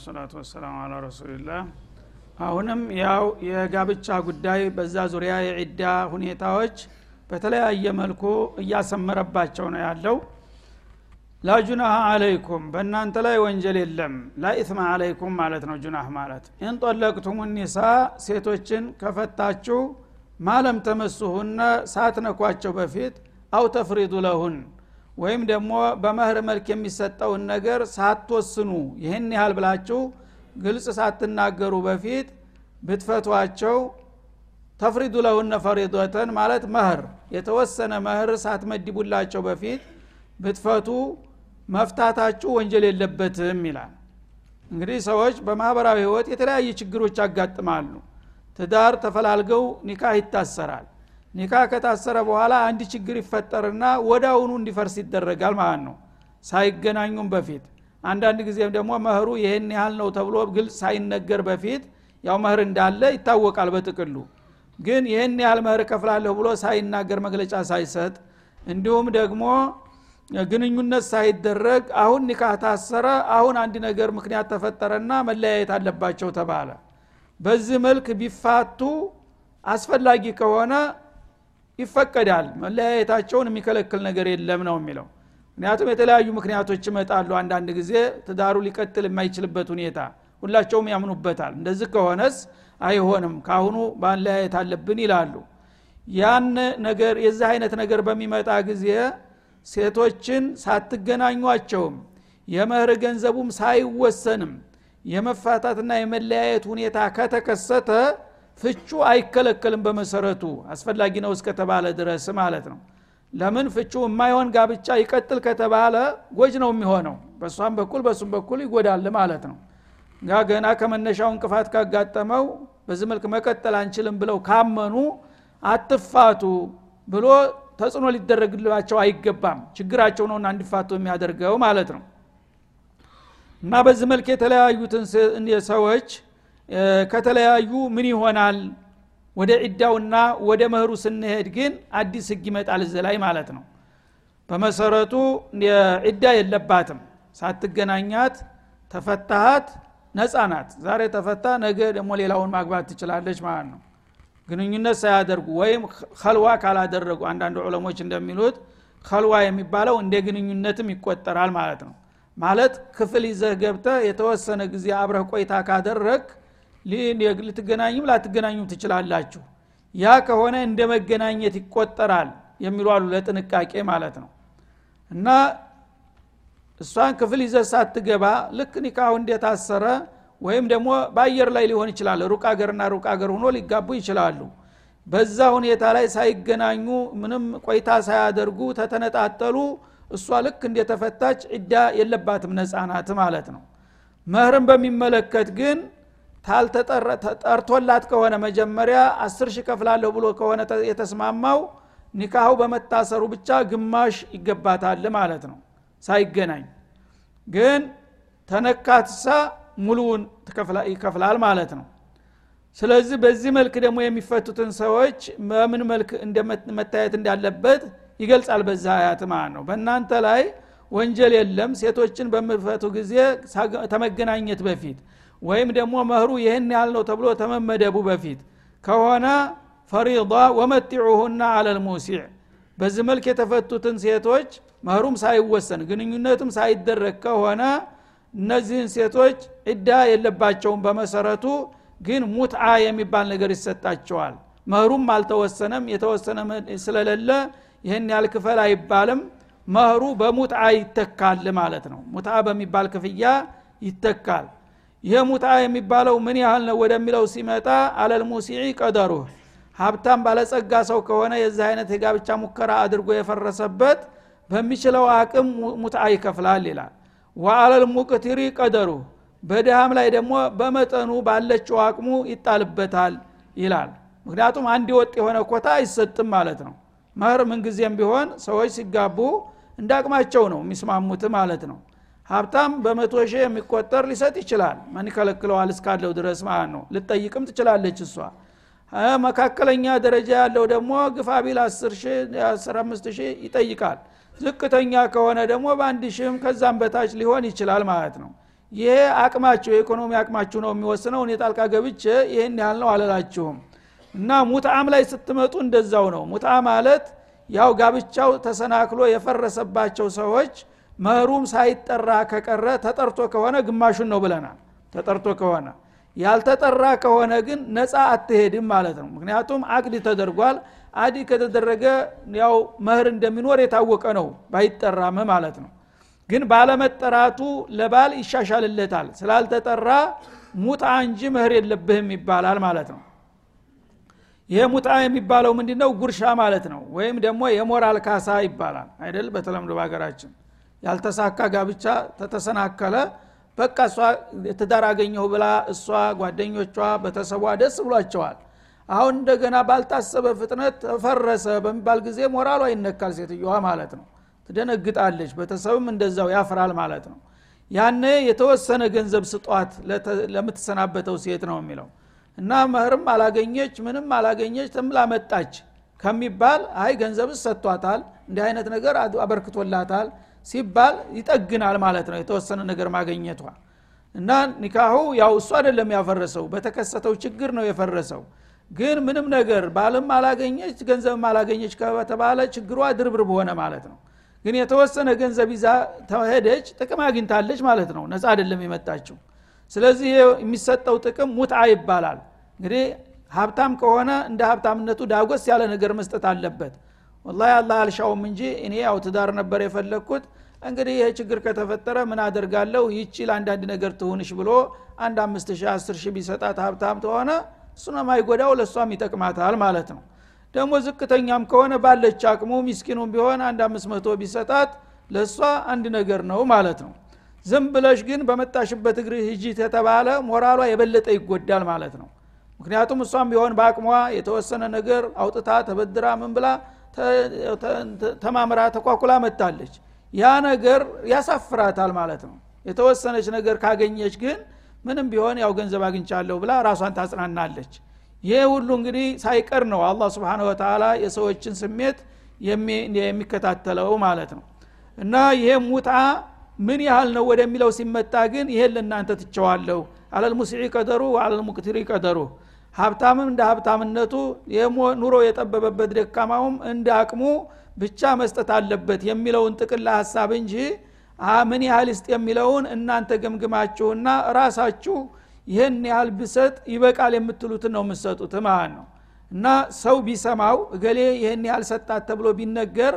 ወሰላቱ ወሰላሙ አላ ረሱልላህ አሁንም ያው የጋብቻ ጉዳይ በዛ ዙሪያ የዒዳ ሁኔታዎች በተለያየ መልኩ እያሰመረባቸው ነው ያለው። ላጁናህ አለይኩም በእናንተ ላይ ወንጀል የለም። ላኢትማ አለይኩም ማለት ነው ጁናህ ማለት። ኢንጦለቅቱም ኒሳ ሴቶችን ከፈታችሁ ማለም ተመሱሁነ ሳትነኳቸው በፊት አው ተፍሪዱ ለሁን ወይም ደግሞ በመህር መልክ የሚሰጠውን ነገር ሳትወስኑ ይህን ያህል ብላችሁ ግልጽ ሳትናገሩ በፊት ብትፈቷቸው ተፍሪዱ ለሁነ ፈሪዶተን ማለት መህር የተወሰነ መህር ሳትመድቡላቸው በፊት ብትፈቱ መፍታታችሁ ወንጀል የለበትም ይላል። እንግዲህ ሰዎች በማህበራዊ ህይወት የተለያየ ችግሮች ያጋጥማሉ። ትዳር ተፈላልገው ኒካህ ይታሰራል ኒካህ ከታሰረ በኋላ አንድ ችግር ይፈጠርና ወዳውኑ እንዲፈርስ ይደረጋል ማለት ነው። ሳይገናኙም በፊት። አንዳንድ ጊዜም ደግሞ መህሩ ይህን ያህል ነው ተብሎ ግልጽ ሳይነገር በፊት ያው መህር እንዳለ ይታወቃል በጥቅሉ። ግን ይህን ያህል መህር ከፍላለሁ ብሎ ሳይናገር መግለጫ ሳይሰጥ እንዲሁም ደግሞ ግንኙነት ሳይደረግ አሁን ኒካህ ታሰረ አሁን አንድ ነገር ምክንያት ተፈጠረና መለያየት አለባቸው ተባለ። በዚህ መልክ ቢፋቱ አስፈላጊ ከሆነ ይፈቀዳል። መለያየታቸውን የሚከለክል ነገር የለም ነው የሚለው። ምክንያቱም የተለያዩ ምክንያቶች ይመጣሉ አንዳንድ ጊዜ ትዳሩ ሊቀጥል የማይችልበት ሁኔታ። ሁላቸውም ያምኑበታል። እንደዚህ ከሆነስ አይሆንም። ካሁኑ ማለያየት አለብን ይላሉ። ያን ነገር የዚህ አይነት ነገር በሚመጣ ጊዜ ሴቶችን ሳትገናኟቸውም የመህር ገንዘቡም ሳይወሰንም የመፋታትና የመለያየት ሁኔታ ከተከሰተ ፍቹ አይከለከልም በመሰረቱ አስፈላጊ ነው እስከተባለ ድረስ ማለት ነው። ለምን ፍቹ የማይሆን ጋብቻ ይቀጥል ከተባለ ጎጅ ነው የሚሆነው። በእሷም በኩል በሱም በኩል ይጎዳል ማለት ነው። ጋ ገና ከመነሻው እንቅፋት ካጋጠመው በዚህ መልክ መቀጠል አንችልም ብለው ካመኑ አትፋቱ ብሎ ተጽዕኖ ሊደረግላቸው አይገባም። ችግራቸው ነውና እንዲፋቱ የሚያደርገው ማለት ነው። እና በዚህ መልክ የተለያዩትን ሰዎች ከተለያዩ ምን ይሆናል? ወደ ዒዳውና ወደ መህሩ ስንሄድ ግን አዲስ ህግ ይመጣል እዚ ላይ ማለት ነው። በመሰረቱ ዒዳ የለባትም። ሳትገናኛት ተፈታሃት ነፃ ናት። ዛሬ ተፈታ ነገ ደግሞ ሌላውን ማግባት ትችላለች ማለት ነው። ግንኙነት ሳያደርጉ ወይም ከልዋ ካላደረጉ አንዳንድ ዑለሞች እንደሚሉት ከልዋ የሚባለው እንደ ግንኙነትም ይቆጠራል ማለት ነው። ማለት ክፍል ይዘህ ገብተ የተወሰነ ጊዜ አብረህ ቆይታ ካደረግ ልትገናኙም ላትገናኙም ትችላላችሁ። ያ ከሆነ እንደ መገናኘት ይቆጠራል የሚሉ አሉ ለጥንቃቄ ማለት ነው። እና እሷን ክፍል ይዘህ ሳትገባ ልክ ኒካሁ እንደታሰረ ወይም ደግሞ በአየር ላይ ሊሆን ይችላል ሩቅ አገርና ሩቅ አገር ሆኖ ሊጋቡ ይችላሉ። በዛ ሁኔታ ላይ ሳይገናኙ ምንም ቆይታ ሳያደርጉ ተተነጣጠሉ። እሷ ልክ እንደተፈታች ዒዳ የለባትም ነጻናት ማለት ነው። መህርን በሚመለከት ግን ታልተጠርቶላት ከሆነ መጀመሪያ አስር ሺህ ከፍላለሁ ብሎ ከሆነ የተስማማው ኒካሁ በመታሰሩ ብቻ ግማሽ ይገባታል ማለት ነው። ሳይገናኝ ግን ተነካትሳ ሙሉውን ይከፍላል ማለት ነው። ስለዚህ በዚህ መልክ ደግሞ የሚፈቱትን ሰዎች በምን መልክ መታየት እንዳለበት ይገልጻል በዛ አያት ማለት ነው። በእናንተ ላይ ወንጀል የለም። ሴቶችን በምፈቱ ጊዜ ተመገናኘት በፊት ወይም ደግሞ መህሩ ይህን ያህል ነው ተብሎ ተመመደቡ በፊት። ከሆነ ፈሪዳ ወመቲዑሁና አለልሙሲዕ በዚህ መልክ የተፈቱትን ሴቶች መህሩም ሳይወሰን ግንኙነቱም ሳይደረግ ከሆነ እነዚህን ሴቶች ዕዳ የለባቸውም በመሰረቱ ግን ሙትዓ የሚባል ነገር ይሰጣቸዋል። መህሩም አልተወሰነም የተወሰነ ስለሌለ ይህን ያህል ክፈል አይባልም። መህሩ በሙትዓ ይተካል ማለት ነው። ሙትዓ በሚባል ክፍያ ይተካል ይሄ ሙትዓ የሚባለው ምን ያህል ነው ወደሚለው ሲመጣ አለልሙሲዒ ቀደሩ። ሀብታም ባለጸጋ ሰው ከሆነ የዚህ አይነት የጋብቻ ሙከራ አድርጎ የፈረሰበት በሚችለው አቅም ሙትዓ ይከፍላል ይላል። ወአለል ቀደሩ በድሃም ላይ ደግሞ በመጠኑ ባለችው አቅሙ ይጣልበታል ይላል። ምክንያቱም አንድ ወጥ የሆነ ኮታ አይሰጥም ማለት ነው። መህር ምንጊዜም ቢሆን ሰዎች ሲጋቡ እንደ አቅማቸው ነው የሚስማሙት ማለት ነው ሀብታም በመቶ ሺህ የሚቆጠር ሊሰጥ ይችላል። ማን ይከለክለዋል እስካለው ድረስ ማለት ነው። ልጠይቅም ትችላለች እሷ። መካከለኛ ደረጃ ያለው ደግሞ ግፋቢል 10 ሺህ 15 ሺህ ይጠይቃል። ዝቅተኛ ከሆነ ደግሞ በአንድ ሺህም ከዛም በታች ሊሆን ይችላል ማለት ነው። ይሄ አቅማችሁ የኢኮኖሚ አቅማችሁ ነው የሚወስነው። እኔ ጣልቃ ገብቼ ይህን ያህል ነው አለላችሁም እና ሙትአም ላይ ስትመጡ እንደዛው ነው። ሙትአ ማለት ያው ጋብቻው ተሰናክሎ የፈረሰባቸው ሰዎች መህሩም ሳይጠራ ከቀረ ተጠርቶ ከሆነ ግማሹን ነው ብለናል። ተጠርቶ ከሆነ ያልተጠራ ከሆነ ግን ነፃ አትሄድም ማለት ነው። ምክንያቱም አቅድ ተደርጓል። አዲ ከተደረገ ያው መህር እንደሚኖር የታወቀ ነው ባይጠራም ማለት ነው። ግን ባለመጠራቱ ለባል ይሻሻልለታል። ስላልተጠራ ሙጣ እንጂ መህር የለብህም ይባላል ማለት ነው። ይሄ ሙጣ የሚባለው ምንድ ነው ጉርሻ ማለት ነው። ወይም ደግሞ የሞራል ካሳ ይባላል። አይደል? በተለምዶ በሀገራችን ያልተሳካ ጋብቻ ተተሰናከለ። በቃ እሷ ትዳር አገኘሁ ብላ እሷ ጓደኞቿ በተሰቧ ደስ ብሏቸዋል። አሁን እንደገና ባልታሰበ ፍጥነት ተፈረሰ በሚባል ጊዜ ሞራሏ ይነካል ሴትዮዋ ማለት ነው። ትደነግጣለች ቤተሰብም እንደዛው ያፍራል ማለት ነው። ያነ የተወሰነ ገንዘብ ስጧት ለምትሰናበተው ሴት ነው የሚለው። እና መህርም አላገኘች ምንም አላገኘች ትምላ መጣች ከሚባል አይ ገንዘብ ሰጥቷታል እንዲህ አይነት ነገር አበርክቶላታል ሲባል ይጠግናል ማለት ነው የተወሰነ ነገር ማገኘቷ እና ኒካሁ ያው እሱ አይደለም ያፈረሰው በተከሰተው ችግር ነው የፈረሰው። ግን ምንም ነገር ባልም አላገኘች ገንዘብም አላገኘች ከተባለ ችግሯ ድርብርብ ሆነ ማለት ነው። ግን የተወሰነ ገንዘብ ይዛ ተሄደች ጥቅም አግኝታለች ማለት ነው። ነፃ አይደለም የመጣችው። ስለዚህ የሚሰጠው ጥቅም ሙትአ ይባላል። እንግዲህ ሀብታም ከሆነ እንደ ሀብታምነቱ ዳጎስ ያለ ነገር መስጠት አለበት ወላ አላህ አልሻውም እንጂ እኔ ያው ትዳር ነበር የፈለግኩት። እንግዲህ ይሄ ችግር ከተፈጠረ ምን አደርጋለሁ? ይቺ ለአንዳንድ ነገር ትሁንሽ ብሎ አንድ አምስት ሺህ አስር ሺህ ቢሰጣት ሀብታም ተሆነ እሱ ነው ማይጎዳው ለእሷም ይጠቅማታል ማለት ነው። ደግሞ ዝቅተኛም ከሆነ ባለች አቅሙ ሚስኪኑም ቢሆን አንድ አምስት መቶ ቢሰጣት ለእሷ አንድ ነገር ነው ማለት ነው። ዝም ብለሽ ግን በመጣሽበት እግር ሂጂ የተባለ ሞራሏ የበለጠ ይጎዳል ማለት ነው። ምክንያቱም እሷም ቢሆን በአቅሟ የተወሰነ ነገር አውጥታ ተበድራ ምን ብላ ተማምራ ተኳኩላ መጣለች። ያ ነገር ያሳፍራታል ማለት ነው። የተወሰነች ነገር ካገኘች ግን ምንም ቢሆን ያው ገንዘብ አግኝቻለሁ ብላ ራሷን ታጽናናለች። ይህ ሁሉ እንግዲህ ሳይቀር ነው አላህ ስብን ወተላ የሰዎችን ስሜት የሚከታተለው ማለት ነው። እና ይሄ ሙታ ምን ያህል ነው ወደሚለው ሲመጣ ግን ይሄን ለእናንተ ትቸዋለሁ አለልሙስዒ ቀደሩ አለልሙቅትሪ ቀደሩ ሀብታምም እንደ ሀብታምነቱ ኑሮ የጠበበበት ደካማውም እንደ አቅሙ ብቻ መስጠት አለበት የሚለውን ጥቅላ ሀሳብ እንጂ ምን ያህል ይስጥ የሚለውን እናንተ ገምግማችሁና ራሳችሁ ይህን ያህል ብሰጥ ይበቃል የምትሉትን ነው የምትሰጡት ማለት ነው። እና ሰው ቢሰማው እገሌ ይህን ያህል ሰጣት ተብሎ ቢነገር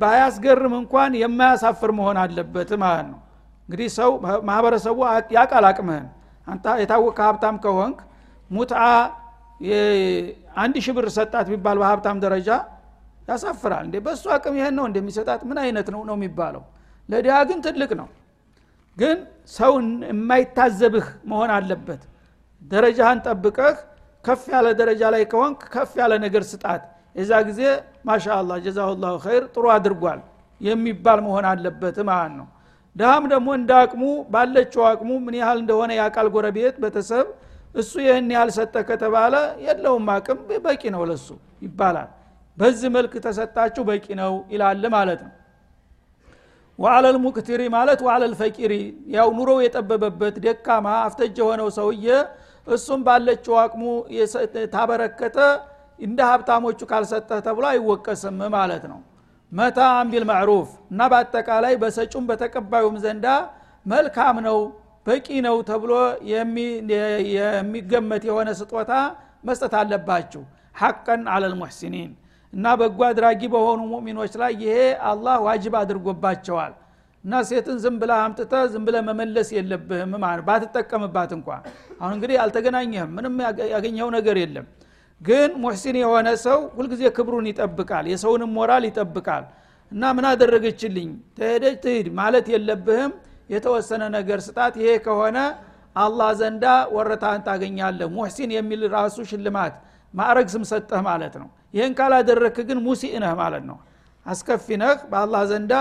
ባያስገርም እንኳን የማያሳፍር መሆን አለበት ማለት ነው። እንግዲህ ሰው ማህበረሰቡ ያቃል አቅምህን አንተ የታወቀ ሀብታም ከሆንክ ሙትአ አንድ ሺህ ብር ሰጣት ቢባል በሀብታም ደረጃ ያሳፍራል። እንዴ በእሱ አቅም ይሄን ነው እንደሚሰጣት ምን አይነት ነው ነው የሚባለው? ለድሃ ግን ትልቅ ነው። ግን ሰው የማይታዘብህ መሆን አለበት። ደረጃህን ጠብቀህ ከፍ ያለ ደረጃ ላይ ከሆንክ ከፍ ያለ ነገር ስጣት። የዛ ጊዜ ማሻ አላህ ጀዛሁላሁ ኸይር ጥሩ አድርጓል የሚባል መሆን አለበት ማለት ነው ድሃም ደግሞ እንደ አቅሙ ባለችው አቅሙ ምን ያህል እንደሆነ የአቃል ጎረቤት ቤተሰብ። እሱ ይህን ያህል ሰጠ ከተባለ የለውም አቅም በቂ ነው ለሱ ይባላል። በዚህ መልክ ተሰጣችሁ በቂ ነው ይላል ማለት ነው። ወአለል ሙክትሪ ማለት ወአለል ፈቂሪ ያው ኑሮው የጠበበበት ደካማ አፍተጅ የሆነው ሰውዬ እሱም ባለችው አቅሙ ታበረከተ እንደ ሀብታሞቹ ካልሰጠህ ተብሎ አይወቀስም ማለት ነው መታ አንቢል ማዕሩፍ እና በአጠቃላይ በሰጩም በተቀባዩም ዘንዳ መልካም ነው በቂ ነው ተብሎ የሚገመት የሆነ ስጦታ መስጠት አለባችሁ። ሐቀን አለል ሙሕሲኒን እና በጎ አድራጊ በሆኑ ሙእሚኖች ላይ ይሄ አላህ ዋጅብ አድርጎባቸዋል። እና ሴትን ዝም ብለ አምጥተ ዝም ብለ መመለስ የለብህም ማለት ባትጠቀምባት እንኳ አሁን እንግዲህ አልተገናኘህም ምንም ያገኘው ነገር የለም ግን ሙሕሲን የሆነ ሰው ሁልጊዜ ክብሩን ይጠብቃል የሰውንም ሞራል ይጠብቃል። እና ምን አደረገችልኝ? ተሄደች ትሂድ ማለት የለብህም። የተወሰነ ነገር ስጣት። ይሄ ከሆነ አላህ ዘንዳ ወረታን ታገኛለህ። ሙሕሲን የሚል ራሱ ሽልማት ማዕረግ ስም ሰጠህ ማለት ነው። ይህን ካላደረክ ግን ሙሲእ ነህ ማለት ነው። አስከፊ ነህ። በአላህ ዘንዳ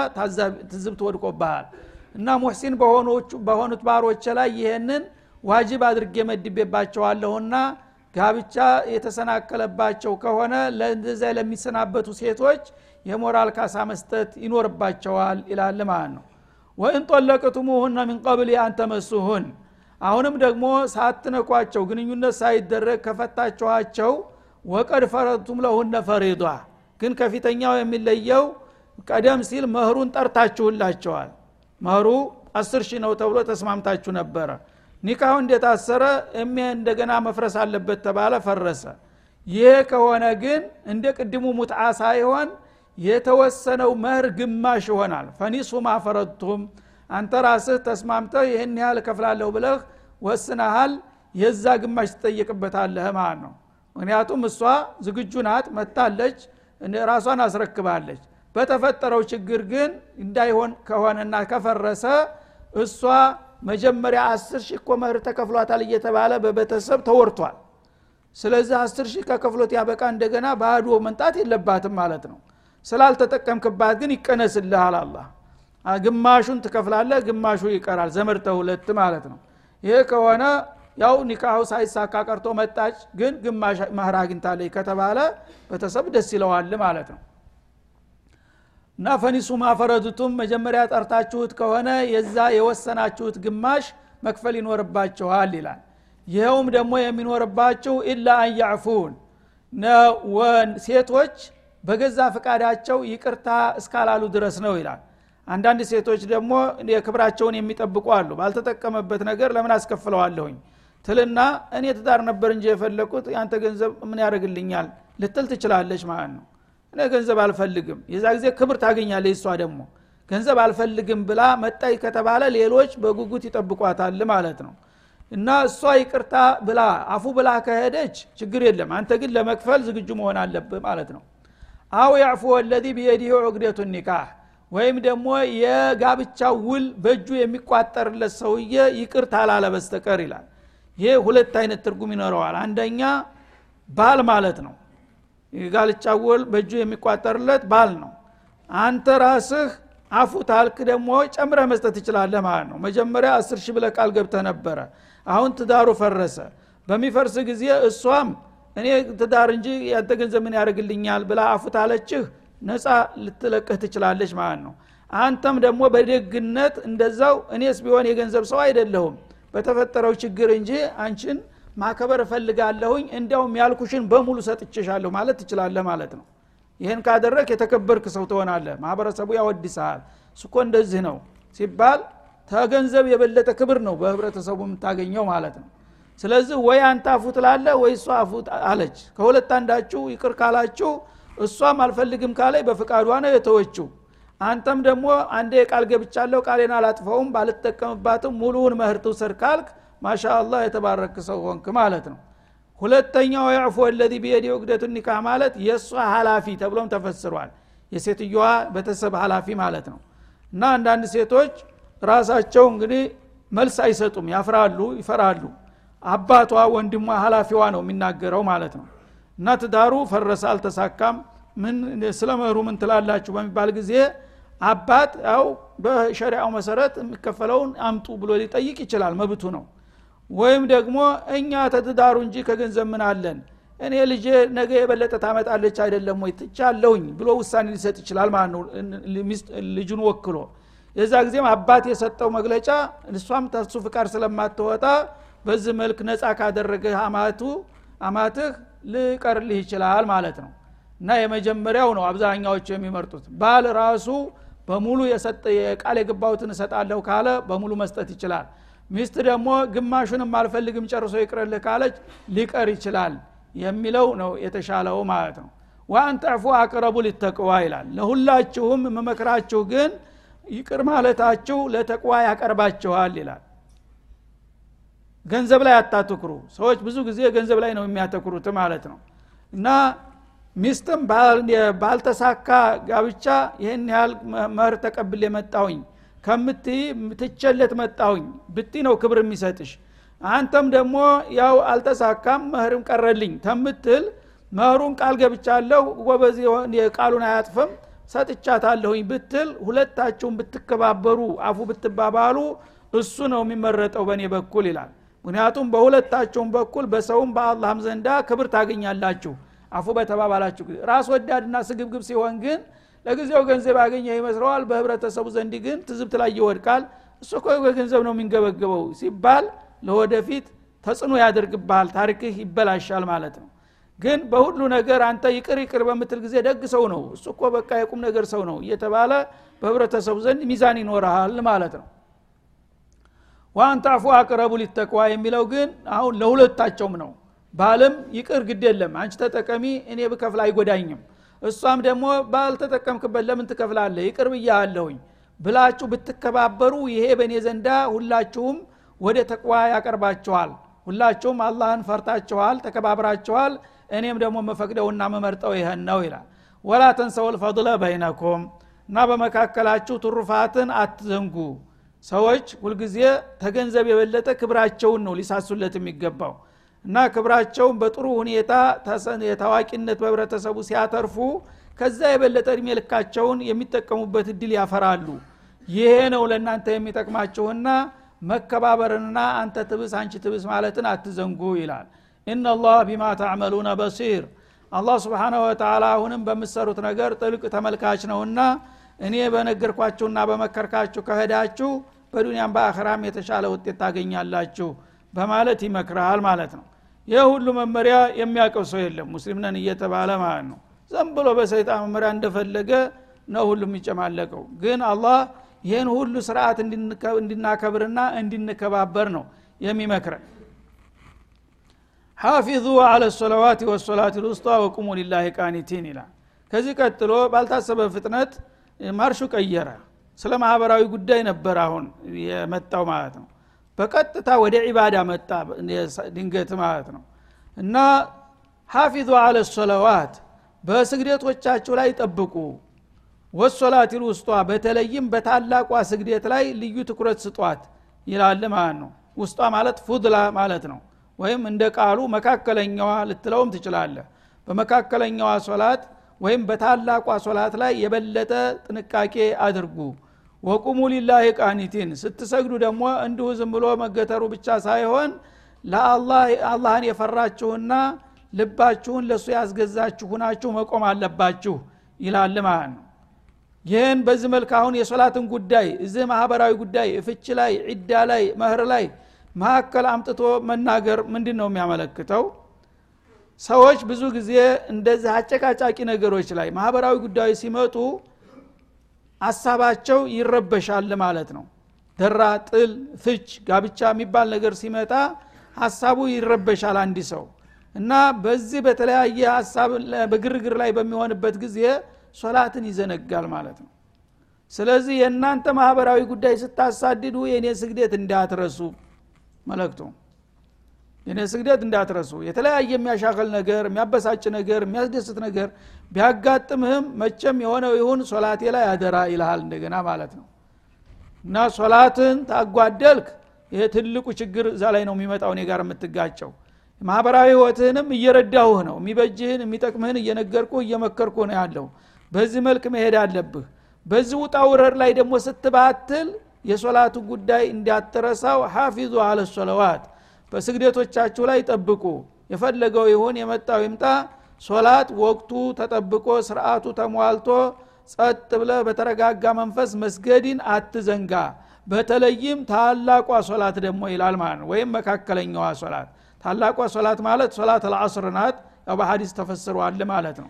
ትዝብት ወድቆብሃል እና ሙሕሲን በሆኑት ባሮች ላይ ይህንን ዋጅብ አድርጌ መድቤባቸዋለሁና ጋብቻ የተሰናከለባቸው ከሆነ ለእንደዚያ ለሚሰናበቱ ሴቶች የሞራል ካሳ መስጠት ይኖርባቸዋል ይላል ማለት ነው። ወይን ጦለቅቱሙሁነ ሚን ቀብል አንተመሱሁን አሁንም ደግሞ ሳትነኳቸው ግንኙነት ሳይደረግ ከፈታችኋቸው ወቀድ ፈረድቱም ለሁነ ፈሪዷ። ግን ከፊተኛው የሚለየው ቀደም ሲል መህሩን ጠርታችሁላቸዋል። መህሩ አስር ሺህ ነው ተብሎ ተስማምታችሁ ነበረ ኒካሁ እንደታሰረ እሜ እንደገና መፍረስ አለበት ተባለ ፈረሰ። ይሄ ከሆነ ግን እንደ ቅድሙ ሙትዓ ሳይሆን የተወሰነው መህር ግማሽ ይሆናል። ፈኒሱ ማፈረድቱም አንተ ራስህ ተስማምተህ ይህን ያህል እከፍላለሁ ብለህ ወስነሃል የዛ ግማሽ ትጠየቅበታለህ ማለት ነው። ምክንያቱም እሷ ዝግጁ ናት መታለች ራሷን አስረክባለች። በተፈጠረው ችግር ግን እንዳይሆን ከሆነና ከፈረሰ እሷ መጀመሪያ አስር ሺህ እኮ መህር ተከፍሏታል እየተባለ በቤተሰብ ተወርቷል። ስለዚህ አስር ሺህ ከከፍሎት ያበቃ እንደገና ባዶ መንጣት የለባትም ማለት ነው። ስላልተጠቀምክባት ግን ይቀነስልሃል አላ ግማሹን ትከፍላለህ ግማሹ ይቀራል። ዘመርተ ሁለት ማለት ነው። ይሄ ከሆነ ያው ኒካሁ ሳይሳካ ቀርቶ መጣች ግን ግማሽ መህር አግኝታለች ከተባለ ቤተሰብ ደስ ይለዋል ማለት ነው እና ፈኒሱ ማፈረዱቱም መጀመሪያ ጠርታችሁት ከሆነ የዛ የወሰናችሁት ግማሽ መክፈል ይኖርባችኋል ይላል። ይኸውም ደግሞ የሚኖርባችሁ ኢላ አንያዕፉን ሴቶች በገዛ ፍቃዳቸው ይቅርታ እስካላሉ ድረስ ነው ይላል። አንዳንድ ሴቶች ደግሞ የክብራቸውን የሚጠብቁ አሉ። ባልተጠቀመበት ነገር ለምን አስከፍለዋለሁኝ? ትልና እኔ ትዳር ነበር እንጂ የፈለቁት ያንተ ገንዘብ ምን ያደርግልኛል? ልትል ትችላለች ማለት ነው እኔ ገንዘብ አልፈልግም። የዛ ጊዜ ክብር ታገኛለች እሷ ደግሞ። ገንዘብ አልፈልግም ብላ መጣይ ከተባለ ሌሎች በጉጉት ይጠብቋታል ማለት ነው። እና እሷ ይቅርታ ብላ አፉ ብላ ከሄደች ችግር የለም አንተ ግን ለመክፈል ዝግጁ መሆን አለብህ ማለት ነው። አው ያዕፉ ወለዚ ቢየዲህ ዑቅደቱ ኒካህ ወይም ደግሞ የጋብቻው ውል በእጁ የሚቋጠርለት ሰውዬ ይቅርታ አላለ በስተቀር ይላል። ይሄ ሁለት አይነት ትርጉም ይኖረዋል። አንደኛ ባል ማለት ነው የጋልቻ ውል በእጁ የሚቋጠርለት ባል ነው። አንተ ራስህ አፉ ታልክ ደግሞ ጨምረህ መስጠት ትችላለህ ማለት ነው። መጀመሪያ አስር ሺህ ብለህ ቃል ገብተህ ነበረ። አሁን ትዳሩ ፈረሰ። በሚፈርስ ጊዜ እሷም እኔ ትዳር እንጂ ያንተ ገንዘብ ምን ያደርግልኛል ብላ አፉ ታለችህ ነፃ ልትለቅህ ትችላለች ማለት ነው። አንተም ደግሞ በደግነት እንደዛው እኔስ ቢሆን የገንዘብ ሰው አይደለሁም። በተፈጠረው ችግር እንጂ አንቺን ማከበር እፈልጋለሁኝ እንዲያውም ያልኩሽን በሙሉ ሰጥችሻለሁ ማለት ትችላለህ ማለት ነው። ይህን ካደረግ የተከበርክ ሰው ትሆናለህ። ማህበረሰቡ ያወድሰሃል እሱኮ እንደዚህ ነው ሲባል ተገንዘብ የበለጠ ክብር ነው በህብረተሰቡ የምታገኘው ማለት ነው። ስለዚህ ወይ አንተ አፉ ትላለ ወይ እሷ አፉ አለች። ከሁለት አንዳችሁ ይቅር ካላችሁ እሷም አልፈልግም ካላይ በፍቃዷ ነው የተወችው። አንተም ደግሞ አንዴ ቃል ገብቻለሁ ቃሌን አላጥፈውም ባልጠቀምባትም ሙሉውን መህር ትውሰድ ካልክ ማሻ አላህ የተባረክ ሰው ሆንክ ማለት ነው። ሁለተኛው ያዕፎ ወለዚ ቢየዲ ውቅደቱ ኒካህ ማለት የእሷ ሀላፊ ተብሎም ተፈስሯል። የሴትዮዋ ቤተሰብ ሀላፊ ማለት ነው። እና አንዳንድ ሴቶች ራሳቸው እንግዲህ መልስ አይሰጡም ያፍራሉ ይፈራሉ። አባቷ ወንድሟ ሀላፊዋ ነው የሚናገረው ማለት ነው። እና ትዳሩ ፈረሰ አልተሳካም። ምን ስለ መህሩ ምን ትላላችሁ በሚባል ጊዜ አባት ያው በሸሪያው መሰረት የሚከፈለውን አምጡ ብሎ ሊጠይቅ ይችላል። መብቱ ነው ወይም ደግሞ እኛ ተትዳሩ እንጂ ከገንዘብ ምን አለን? እኔ ልጄ ነገ የበለጠ ታመጣለች አይደለም ወይ? ትቻለሁኝ ብሎ ውሳኔ ሊሰጥ ይችላል ማለት ነው። ልጁን ወክሎ የዛ ጊዜም አባት የሰጠው መግለጫ እሷም ተሱ ፍቃድ ስለማትወጣ በዚህ መልክ ነፃ ካደረገ አማቱ አማትህ ልቀርልህ ይችላል ማለት ነው። እና የመጀመሪያው ነው አብዛኛዎቹ የሚመርጡት። ባል ራሱ በሙሉ የሰጠ የቃል የገባሁትን እሰጣለሁ ካለ በሙሉ መስጠት ይችላል ሚስት ደግሞ ግማሹንም አልፈልግም ጨርሶ ይቅርልህ ካለች ሊቀር ይችላል የሚለው ነው የተሻለው ማለት ነው። ወአንተዕፉ አቅረቡ ሊተቅዋ ይላል። ለሁላችሁም መመክራችሁ ግን ይቅር ማለታችሁ ለተቅዋ ያቀርባችኋል ይላል። ገንዘብ ላይ አታትኩሩ ሰዎች ብዙ ጊዜ ገንዘብ ላይ ነው የሚያተኩሩት ማለት ነው። እና ሚስትም ባልተሳካ ጋብቻ ይህን ያህል መህር ተቀብል የመጣውኝ ከምትይ ትቸለት መጣውኝ ብቲ ነው ክብር የሚሰጥሽ። አንተም ደግሞ ያው አልተሳካም መህርም ቀረልኝ ተምትል መህሩን ቃል ገብቻለሁ ጎበዝ ቃሉን አያጥፍም ሰጥቻታለሁኝ ብትል ሁለታችሁም ብትከባበሩ አፉ ብትባባሉ እሱ ነው የሚመረጠው በእኔ በኩል ይላል። ምክንያቱም በሁለታቸውም በኩል በሰውም በአላህም ዘንዳ ክብር ታገኛላችሁ። አፉ በተባባላችሁ ጊዜ ራስ ወዳድና ስግብግብ ሲሆን ግን ለጊዜው ገንዘብ ያገኘ ይመስለዋል። በህብረተሰቡ ዘንድ ግን ትዝብት ላይ ይወድቃል። እሱ እኮ ገንዘብ ነው የሚንገበገበው ሲባል ለወደፊት ተጽዕኖ ያደርግብሃል። ታሪክህ ይበላሻል ማለት ነው። ግን በሁሉ ነገር አንተ ይቅር ይቅር በምትል ጊዜ ደግ ሰው ነው። እሱ እኮ በቃ የቁም ነገር ሰው ነው እየተባለ በህብረተሰቡ ዘንድ ሚዛን ይኖረሃል ማለት ነው። وأن تعفوا أقرب للتقوى የሚለው ግን አሁን ለሁለታቸውም ነው። ባልም ይቅር ግድ የለም። አንቺ ተጠቀሚ እኔ ብከፍል አይጎዳኝም እሷም ደግሞ ባልተጠቀምክበት ለምን ትከፍላለህ ይቅር ብያለሁኝ ብላችሁ ብትከባበሩ ይሄ በእኔ ዘንዳ ሁላችሁም ወደ ተቅዋ ያቀርባችኋል። ሁላችሁም አላህን ፈርታችኋል ተከባብራችኋል። እኔም ደግሞ መፈቅደውና መመርጠው ይህን ነው ይላል። ወላ ተንሰው ልፈضለ በይነኩም እና በመካከላችሁ ትሩፋትን አትዘንጉ። ሰዎች ሁልጊዜ ተገንዘብ የበለጠ ክብራቸውን ነው ሊሳሱለት የሚገባው እና ክብራቸውን በጥሩ ሁኔታ የታዋቂነት በህብረተሰቡ ሲያተርፉ ከዛ የበለጠ እድሜ ልካቸውን የሚጠቀሙበት እድል ያፈራሉ። ይሄ ነው ለእናንተ የሚጠቅማችሁና መከባበርንና አንተ ትብስ አንቺ ትብስ ማለትን አትዘንጉ ይላል። ኢናላህ ቢማ ተዕመሉነ በሲር። አላህ ስብሓናሁ ወተላ አሁንም በምትሰሩት ነገር ጥልቅ ተመልካች ነውና እኔ በነገርኳችሁና በመከርካችሁ ከሄዳችሁ በዱንያም በአኸራም የተሻለ ውጤት ታገኛላችሁ በማለት ይመክርሃል ማለት ነው። ይህ ሁሉ መመሪያ የሚያውቀው ሰው የለም። ሙስሊም ነን እየተባለ ማለት ነው። ዘም ብሎ በሰይጣን መመሪያ እንደፈለገ ነው ሁሉ የሚጨማለቀው። ግን አላህ ይህን ሁሉ ስርዓት እንድናከብርና እንድንከባበር ነው የሚመክረን። ሐፊዙ አለ ሰለዋት ወሰላት ልውስጧ ወቁሙ ሊላህ ቃኒቲን ይላል። ከዚህ ቀጥሎ ባልታሰበ ፍጥነት ማርሹ ቀየረ። ስለ ማህበራዊ ጉዳይ ነበር አሁን የመጣው ማለት ነው በቀጥታ ወደ ዒባዳ መጣ ድንገት ማለት ነው። እና ሐፊዙ አለ ሰለዋት በስግደቶቻችሁ ላይ ጠብቁ። ወሶላት ውስጧ በተለይም በታላቋ ስግደት ላይ ልዩ ትኩረት ስጧት ይላል ማለት ነው። ውስጧ ማለት ፉድላ ማለት ነው። ወይም እንደ ቃሉ መካከለኛዋ ልትለውም ትችላለህ። በመካከለኛዋ ሶላት ወይም በታላቋ ሶላት ላይ የበለጠ ጥንቃቄ አድርጉ ወቁሙ ሊላህ ቃኒቲን። ስትሰግዱ ደግሞ እንዲሁ ዝም ብሎ መገተሩ ብቻ ሳይሆን ለአላህን የፈራችሁና ልባችሁን ለእሱ ያስገዛችሁ ሁናችሁ መቆም አለባችሁ ይላል ማለት ነው። ይህን በዚህ መልክ አሁን የሶላትን ጉዳይ እዚህ ማህበራዊ ጉዳይ ፍች ላይ ዒዳ ላይ መህር ላይ መካከል አምጥቶ መናገር ምንድን ነው የሚያመለክተው? ሰዎች ብዙ ጊዜ እንደዚህ አጨቃጫቂ ነገሮች ላይ ማህበራዊ ጉዳዮች ሲመጡ አሳባቸው ይረበሻል ማለት ነው። ደራ ጥል ፍች ጋብቻ የሚባል ነገር ሲመጣ ሀሳቡ ይረበሻል አንድ ሰው። እና በዚህ በተለያየ ሀሳብ በግርግር ላይ በሚሆንበት ጊዜ ሶላትን ይዘነጋል ማለት ነው። ስለዚህ የእናንተ ማህበራዊ ጉዳይ ስታሳድዱ የእኔ ስግደት እንዳትረሱ። መለክቱ የኔ ስግደት እንዳትረሱ። የተለያየ የሚያሻከል ነገር የሚያበሳጭ ነገር የሚያስደስት ነገር ቢያጋጥምህም መቼም የሆነው ይሁን ሶላቴ ላይ አደራ ይልሃል እንደገና ማለት ነው። እና ሶላትን ታጓደልክ። ይሄ ትልቁ ችግር እዛ ላይ ነው የሚመጣው እኔ ጋር የምትጋጨው። ማህበራዊ ህይወትህንም እየረዳሁህ ነው። የሚበጅህን የሚጠቅምህን እየነገርኩ እየመከርኩ ነው ያለው። በዚህ መልክ መሄድ አለብህ። በዚህ ውጣ ውረድ ላይ ደግሞ ስትባትል የሶላቱ ጉዳይ እንዳትረሳው። ሐፊዙ አለ ሶለዋት በስግደቶቻችሁ ላይ ጠብቁ። የፈለገው ይሁን የመጣው ይምጣ። ሶላት ወቅቱ ተጠብቆ ስርአቱ ተሟልቶ ጸጥ ብለ በተረጋጋ መንፈስ መስገድን አትዘንጋ። በተለይም ታላቋ ሶላት ደግሞ ይላል ማለት ነው። ወይም መካከለኛዋ ሶላት። ታላቋ ሶላት ማለት ሶላት አልዓስር ናት። በሀዲስ ተፈስሯል ማለት ነው።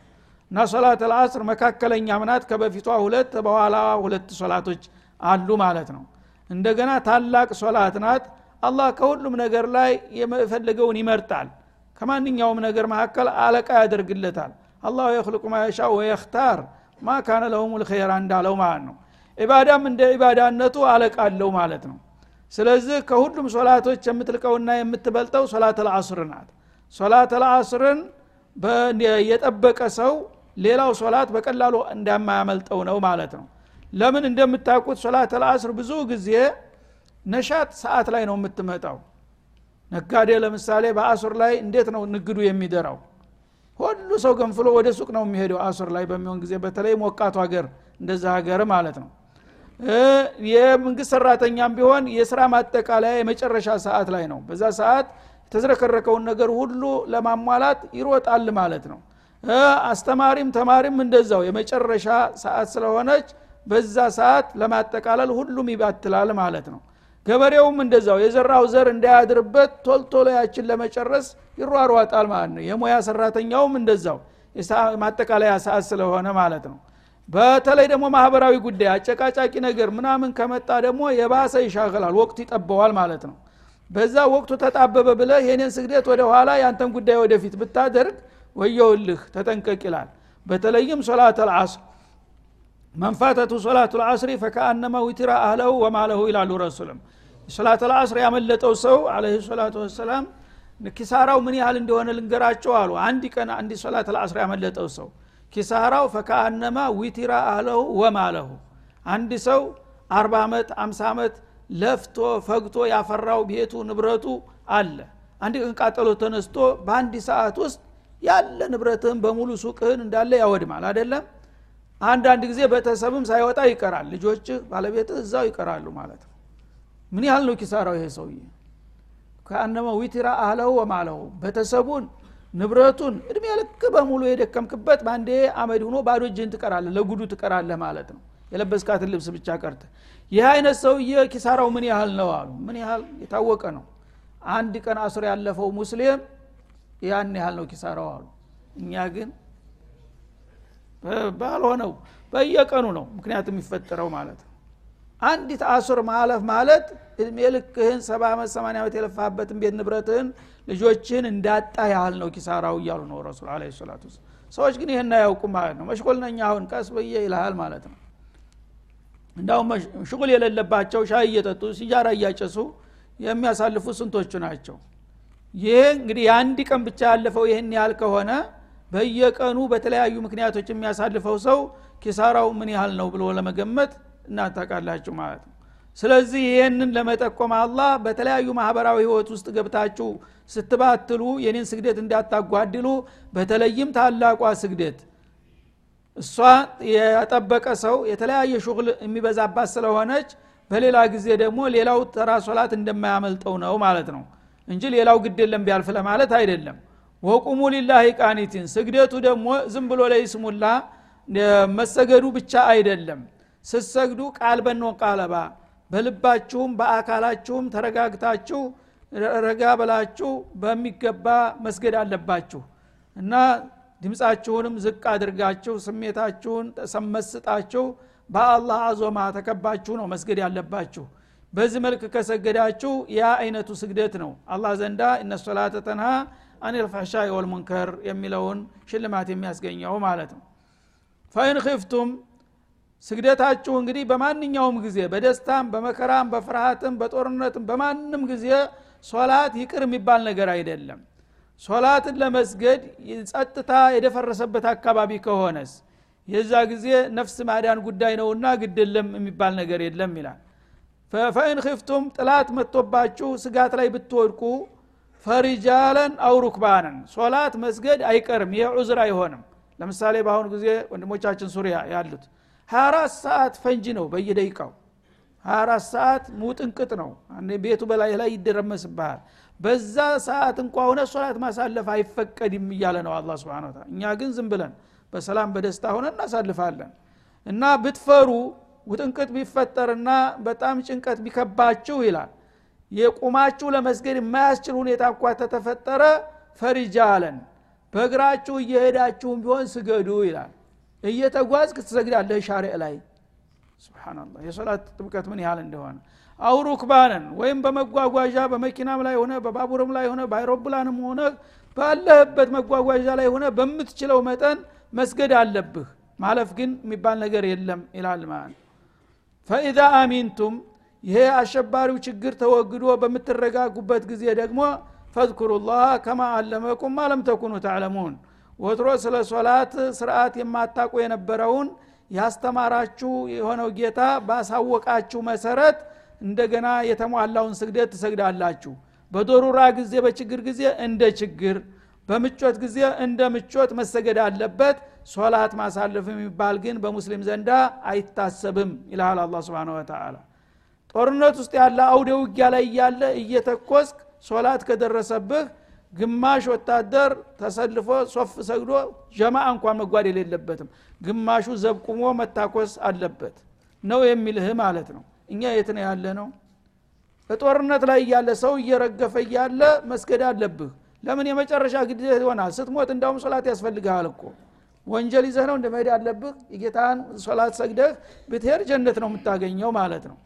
እና ሶላት አልዓስር መካከለኛ ምናት ከበፊቷ ሁለት በኋላ ሁለት ሶላቶች አሉ ማለት ነው። እንደገና ታላቅ ሶላት ናት አላህ ከሁሉም ነገር ላይ የፈለገውን ይመርጣል። ከማንኛውም ነገር መካከል አለቃ ያደርግለታል። አላሁ የክልቁ ማየሻ ወየክታር ማ ካነ ለሁም ልኸይራ እንዳለው ማለት ነው። ኢባዳም እንደ ኢባዳነቱ አለቃ አለው ማለት ነው። ስለዚህ ከሁሉም ሶላቶች የምትልቀውና የምትበልጠው ሶላት አልዓስር ናት። ሶላት አልዓስርን የጠበቀ ሰው ሌላው ሶላት በቀላሉ እንደማያመልጠው ነው ማለት ነው። ለምን እንደምታውቁት ሶላት አልዓስር ብዙ ጊዜ ነሻት ሰዓት ላይ ነው የምትመጣው። ነጋዴ ለምሳሌ በአሱር ላይ እንዴት ነው ንግዱ የሚደራው? ሁሉ ሰው ገንፍሎ ወደ ሱቅ ነው የሚሄደው አሱር ላይ በሚሆን ጊዜ በተለይ ሞቃቱ ሀገር እንደዛ ሀገር ማለት ነው። የመንግስት ሰራተኛም ቢሆን የስራ ማጠቃለያ የመጨረሻ ሰዓት ላይ ነው። በዛ ሰዓት የተዝረከረከውን ነገር ሁሉ ለማሟላት ይሮጣል ማለት ነው። አስተማሪም ተማሪም እንደዛው የመጨረሻ ሰዓት ስለሆነች በዛ ሰዓት ለማጠቃለል ሁሉም ይባትላል ማለት ነው ገበሬውም እንደዛው የዘራው ዘር እንዳያድርበት ቶልቶሎ ያችን ለመጨረስ ይሯሯጣል ማለት ነው። የሙያ ሰራተኛውም እንደዛው ማጠቃለያ ሰዓት ስለሆነ ማለት ነው። በተለይ ደግሞ ማህበራዊ ጉዳይ አጨቃጫቂ ነገር ምናምን ከመጣ ደግሞ የባሰ ይሻገላል ወቅቱ ይጠበዋል ማለት ነው። በዛ ወቅቱ ተጣበበ ብለ የኔን ስግደት ወደ ኋላ ያንተን ጉዳይ ወደፊት ብታደርግ ወየውልህ ተጠንቀቅ ይላል። በተለይም ሶላት አልዓስር መንፋተቱ ሶላቱ ልአስሪ ፈከአነማ ዊትራ አህለሁ ወማለሁ ይላሉ ረሱልም ሶላት አልዓስር ያመለጠው ሰው አለ ሰላቱ ወሰላም ኪሳራው ምን ያህል እንደሆነ ልንገራቸው አሉ። አንድ ቀን አንድ ሶላት አልዓስር ያመለጠው ሰው ኪሳራው ፈከአነማ ዊትራ አህለሁ ወማለሁ። አንድ ሰው አርባ ዓመት አምሳ ዓመት ለፍቶ ፈግቶ ያፈራው ቤቱ ንብረቱ አለ። አንድ ቀን ቃጠሎ ተነስቶ በአንድ ሰዓት ውስጥ ያለ ንብረትህን በሙሉ ሱቅህን እንዳለ ያወድማል አይደለም አንዳንድ ጊዜ ቤተሰብም ሳይወጣ ይቀራል። ልጆችህ ባለቤትህ እዛው ይቀራሉ ማለት ነው። ምን ያህል ነው ኪሳራው ይሄ ሰውዬ? ከአነመ ዊትራ አህለሁ ወማለሁ። ቤተሰቡን ንብረቱን እድሜ ልክ በሙሉ የደከምክበት በአንዴ አመድ ሁኖ ባዶ እጅህን ትቀራለህ ለጉዱ ትቀራለህ ማለት ነው። የለበስካትን ልብስ ብቻ ቀርተ ይህ አይነት ሰውዬ ኪሳራው ምን ያህል ነው አሉ። ምን ያህል? የታወቀ ነው። አንድ ቀን አስር ያለፈው ሙስሊም ያን ያህል ነው ኪሳራው አሉ። እኛ ግን ባልሆነው በየቀኑ ነው ምክንያት የሚፈጠረው ማለት ነው። አንዲት አሱር ማለፍ ማለት እድሜ ልክህን ሰባ ዓመት ሰማኒያ ዓመት የለፋበትን ቤት ንብረትህን ልጆችህን እንዳጣ ያህል ነው ኪሳራው እያሉ ነው ረሱል አለ ሰላቱ ሰዎች ግን ይህን አያውቁም ማለት ነው። መሽቆል ነኝ አሁን ቀስ ብዬ ይልሃል ማለት ነው። እንዳውም ሽጉል የሌለባቸው ሻይ እየጠጡ ሲጃራ እያጨሱ የሚያሳልፉ ስንቶቹ ናቸው? ይህ እንግዲህ የአንድ ቀን ብቻ ያለፈው ይህን ያህል ከሆነ በየቀኑ በተለያዩ ምክንያቶች የሚያሳልፈው ሰው ኪሳራው ምን ያህል ነው ብሎ ለመገመት እናታቃላችሁ ማለት ነው። ስለዚህ ይህንን ለመጠቆም አላህ በተለያዩ ማህበራዊ ህይወት ውስጥ ገብታችሁ ስትባትሉ የኔን ስግደት እንዳታጓድሉ በተለይም ታላቋ ስግደት እሷ የጠበቀ ሰው የተለያየ ሹግል የሚበዛባት ስለሆነች በሌላ ጊዜ ደግሞ ሌላው ተራ ሶላት እንደማያመልጠው ነው ማለት ነው። እንጂ ሌላው ግድ የለም ቢያልፍ ለማለት አይደለም ወቁሙ ሊላሂ ቃኒቲን ስግደቱ ደግሞ ዝም ብሎ ለይስሙላ መሰገዱ ብቻ አይደለም። ስትሰግዱ ቃል በኖ ቃለባ በልባችሁም በአካላችሁም ተረጋግታችሁ ረጋ በላችሁ በሚገባ መስገድ አለባችሁ። እና ድምፃችሁንም ዝቅ አድርጋችሁ ስሜታችሁን ሰመስጣችሁ በአላህ አዞማ ተከባችሁ ነው መስገድ ያለባችሁ። በዚህ መልክ ከሰገዳችሁ ያ አይነቱ ስግደት ነው። አላህ ዘንዳ እነ አኒል ፈሕሻ ወልሙንከር የሚለውን ሽልማት የሚያስገኘው ማለት ነው። ፈኢን ኺፍቱም ስግደታችሁ እንግዲህ በማንኛውም ጊዜ በደስታም በመከራም በፍርሃትም በጦርነትም በማንም ጊዜ ሶላት ይቅር የሚባል ነገር አይደለም። ሶላትን ለመስገድ ጸጥታ የደፈረሰበት አካባቢ ከሆነስ የዛ ጊዜ ነፍስ ማዳን ጉዳይ ነውና ግድለም የሚባል ነገር የለም ይላል። ፈኢን ኺፍቱም ጥላት መጥቶባችሁ ስጋት ላይ ብትወድቁ ፈሪጃለን አው ሩክባንን ሶላት መስገድ አይቀርም ይህ ዑዝር አይሆንም። ለምሳሌ በአሁኑ ጊዜ ወንድሞቻችን ሱሪያ ያሉት 24 ሰዓት ፈንጂ ነው በየደቂቃው። 24 ሰዓት ሙጥንቅጥ ነው። ቤቱ በላይ ላይ ይደረመስብሃል። በዛ ሰዓት እንኳ ሆነ ሶላት ማሳለፍ አይፈቀድም እያለ ነው አላ ስብን እኛ ግን ዝም ብለን በሰላም በደስታ ሆነ እናሳልፋለን። እና ብትፈሩ ውጥንቅጥ ቢፈጠርና በጣም ጭንቀት ቢከባችሁ ይላል የቁማችሁ ለመስገድ የማያስችል ሁኔታ እንኳ ተተፈጠረ ፈሪጃለን በእግራችሁ እየሄዳችሁም ቢሆን ስገዱ ይላል። እየተጓዝክ ትሰግዳለህ ሻሪዕ ላይ። ስብናላህ የሶላት ጥብቀት ምን ያህል እንደሆነ። አው ሩክባንን ወይም በመጓጓዣ በመኪናም ላይ ሆነ በባቡርም ላይ ሆነ በአይሮፕላንም ሆነ ባለህበት መጓጓዣ ላይ ሆነ በምትችለው መጠን መስገድ አለብህ። ማለፍ ግን የሚባል ነገር የለም ይላል ማለት ፈኢዛ አሚንቱም ይሄ አሸባሪው ችግር ተወግዶ በምትረጋጉበት ጊዜ ደግሞ ፈዝኩሩላህ ከማ አለመኩም ማለም ተኩኑ ተዕለሙን። ወትሮ ስለ ሶላት ስርዓት የማታቁ የነበረውን ያስተማራችሁ የሆነው ጌታ ባሳወቃችሁ መሰረት እንደገና የተሟላውን ስግደት ትሰግዳላችሁ። በዶሩራ ጊዜ በችግር ጊዜ እንደ ችግር በምቾት ጊዜ እንደ ምቾት መሰገድ አለበት። ሶላት ማሳለፍ የሚባል ግን በሙስሊም ዘንዳ አይታሰብም ይልሃል አላ ስብን ወተላ ጦርነት ውስጥ ያለ አውደ ውጊያ ላይ እያለ እየተኮስክ ሶላት ከደረሰብህ ግማሽ ወታደር ተሰልፎ ሶፍ ሰግዶ ጀማ እንኳን መጓደል የለበትም ግማሹ ዘብቁሞ መታኮስ አለበት ነው የሚልህ ማለት ነው። እኛ የት ነው ያለ ነው በጦርነት ላይ እያለ ሰው እየረገፈ እያለ መስገድ አለብህ። ለምን የመጨረሻ ግዴታ ይሆናል? ስትሞት እንዳውም ሶላት ያስፈልግሃል እኮ። ወንጀል ይዘህ ነው እንደመሄድ ያለብህ? የጌታን ሶላት ሰግደህ ብትሄድ ጀነት ነው የምታገኘው ማለት ነው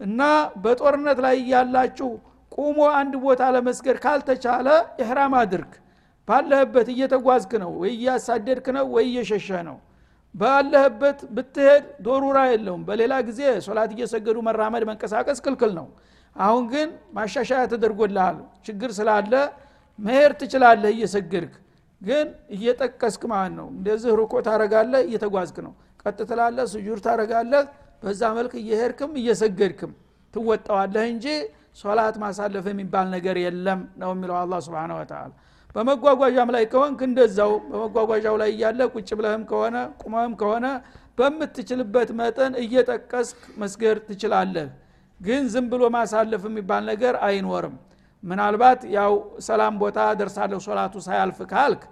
እና በጦርነት ላይ እያላችሁ ቁሞ አንድ ቦታ ለመስገድ ካልተቻለ ኢህራም አድርግ። ባለህበት እየተጓዝክ ነው ወይ እያሳደድክ ነው ወይ እየሸሸ ነው። ባለህበት ብትሄድ ዶሩራ የለውም። በሌላ ጊዜ ሶላት እየሰገዱ መራመድ መንቀሳቀስ ክልክል ነው። አሁን ግን ማሻሻያ ተደርጎልሃል። ችግር ስላለ መሄድ ትችላለህ እየሰገድክ። ግን እየጠቀስክ ማለት ነው። እንደዚህ ሩኮ ታረጋለህ እየተጓዝክ ነው። ቀጥ ትላለህ ስጁር ታረጋለህ በዛ መልክ እየሄድክም እየሰገድክም ትወጣዋለህ እንጂ ሶላት ማሳለፍ የሚባል ነገር የለም ነው የሚለው አላ ስብን ወተላ በመጓጓዣም ላይ ከሆንክ እንደዛው በመጓጓዣው ላይ እያለ ቁጭ ብለህም ከሆነ ቁመህም ከሆነ በምትችልበት መጠን እየጠቀስክ መስገድ ትችላለህ። ግን ዝም ብሎ ማሳለፍ የሚባል ነገር አይኖርም። ምናልባት ያው ሰላም ቦታ ደርሳለሁ ሶላቱ ሳያልፍ ካልክ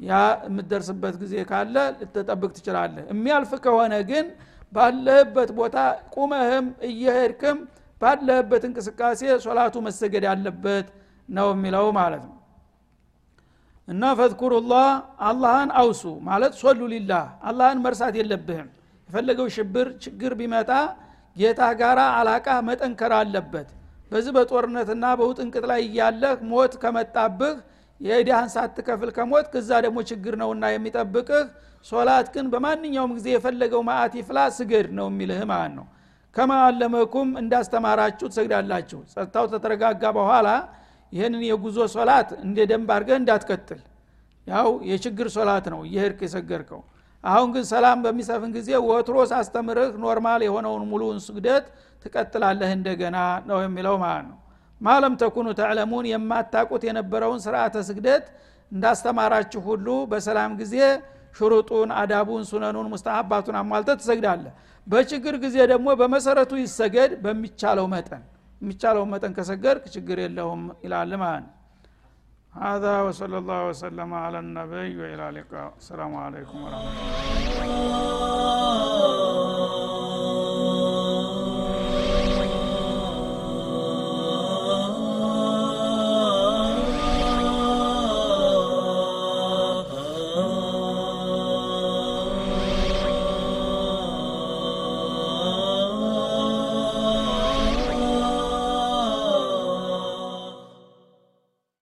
ያ የምትደርስበት ጊዜ ካለ ልትጠብቅ ትችላለህ። የሚያልፍ ከሆነ ግን ባለህበት ቦታ ቁመህም እየሄድክም ባለህበት እንቅስቃሴ ሶላቱ መሰገድ ያለበት ነው የሚለው ማለት ነው። እና ፈዝኩሩላህ አላህን አውሱ ማለት ሶሉ ሊላህ አላህን መርሳት የለብህም። የፈለገው ሽብር ችግር ቢመጣ ጌታ ጋራ አላቃ መጠንከር አለበት። በዚህ በጦርነትና በውጥንቅጥ ላይ እያለህ ሞት ከመጣብህ የእዳህን ሳትከፍል ከሞትክ ከዛ ደግሞ ችግር ነውና የሚጠብቅህ። ሶላት ግን በማንኛውም ጊዜ የፈለገው መአት ይፍላ ስገድ ነው የሚልህ ማለት ነው። كما علمكم እንዳስተማራችሁ ትሰግዳላችሁ። ጸጥታው ከተረጋጋ በኋላ ይህንን የጉዞ ሶላት እንደ ደንብ አድርገህ እንዳትቀጥል። ያው የችግር ሶላት ነው እየሄድክ የሰገድከው። አሁን ግን ሰላም በሚሰፍን ጊዜ ወትሮ ሳስተምርህ normal የሆነውን ሙሉውን ስግደት ትቀጥላለህ እንደገና ነው የሚለው ማለት ነው ማለም ተኩኑ ተዕለሙን የማታቁት የነበረውን ስርዓተ ስግደት እንዳስተማራችሁ ሁሉ በሰላም ጊዜ ሽሩጡን አዳቡን ሱነኑን ሙስተሀባቱን አሟልተ ትሰግዳለህ በችግር ጊዜ ደግሞ በመሰረቱ ይሰገድ በሚቻለው መጠን የሚቻለው መጠን ከሰገድክ ችግር የለውም ይላል ማለት ነው هذا وصلى الله وسلم على النبي وإلى اللقاء السلام عليكم ورحمة الله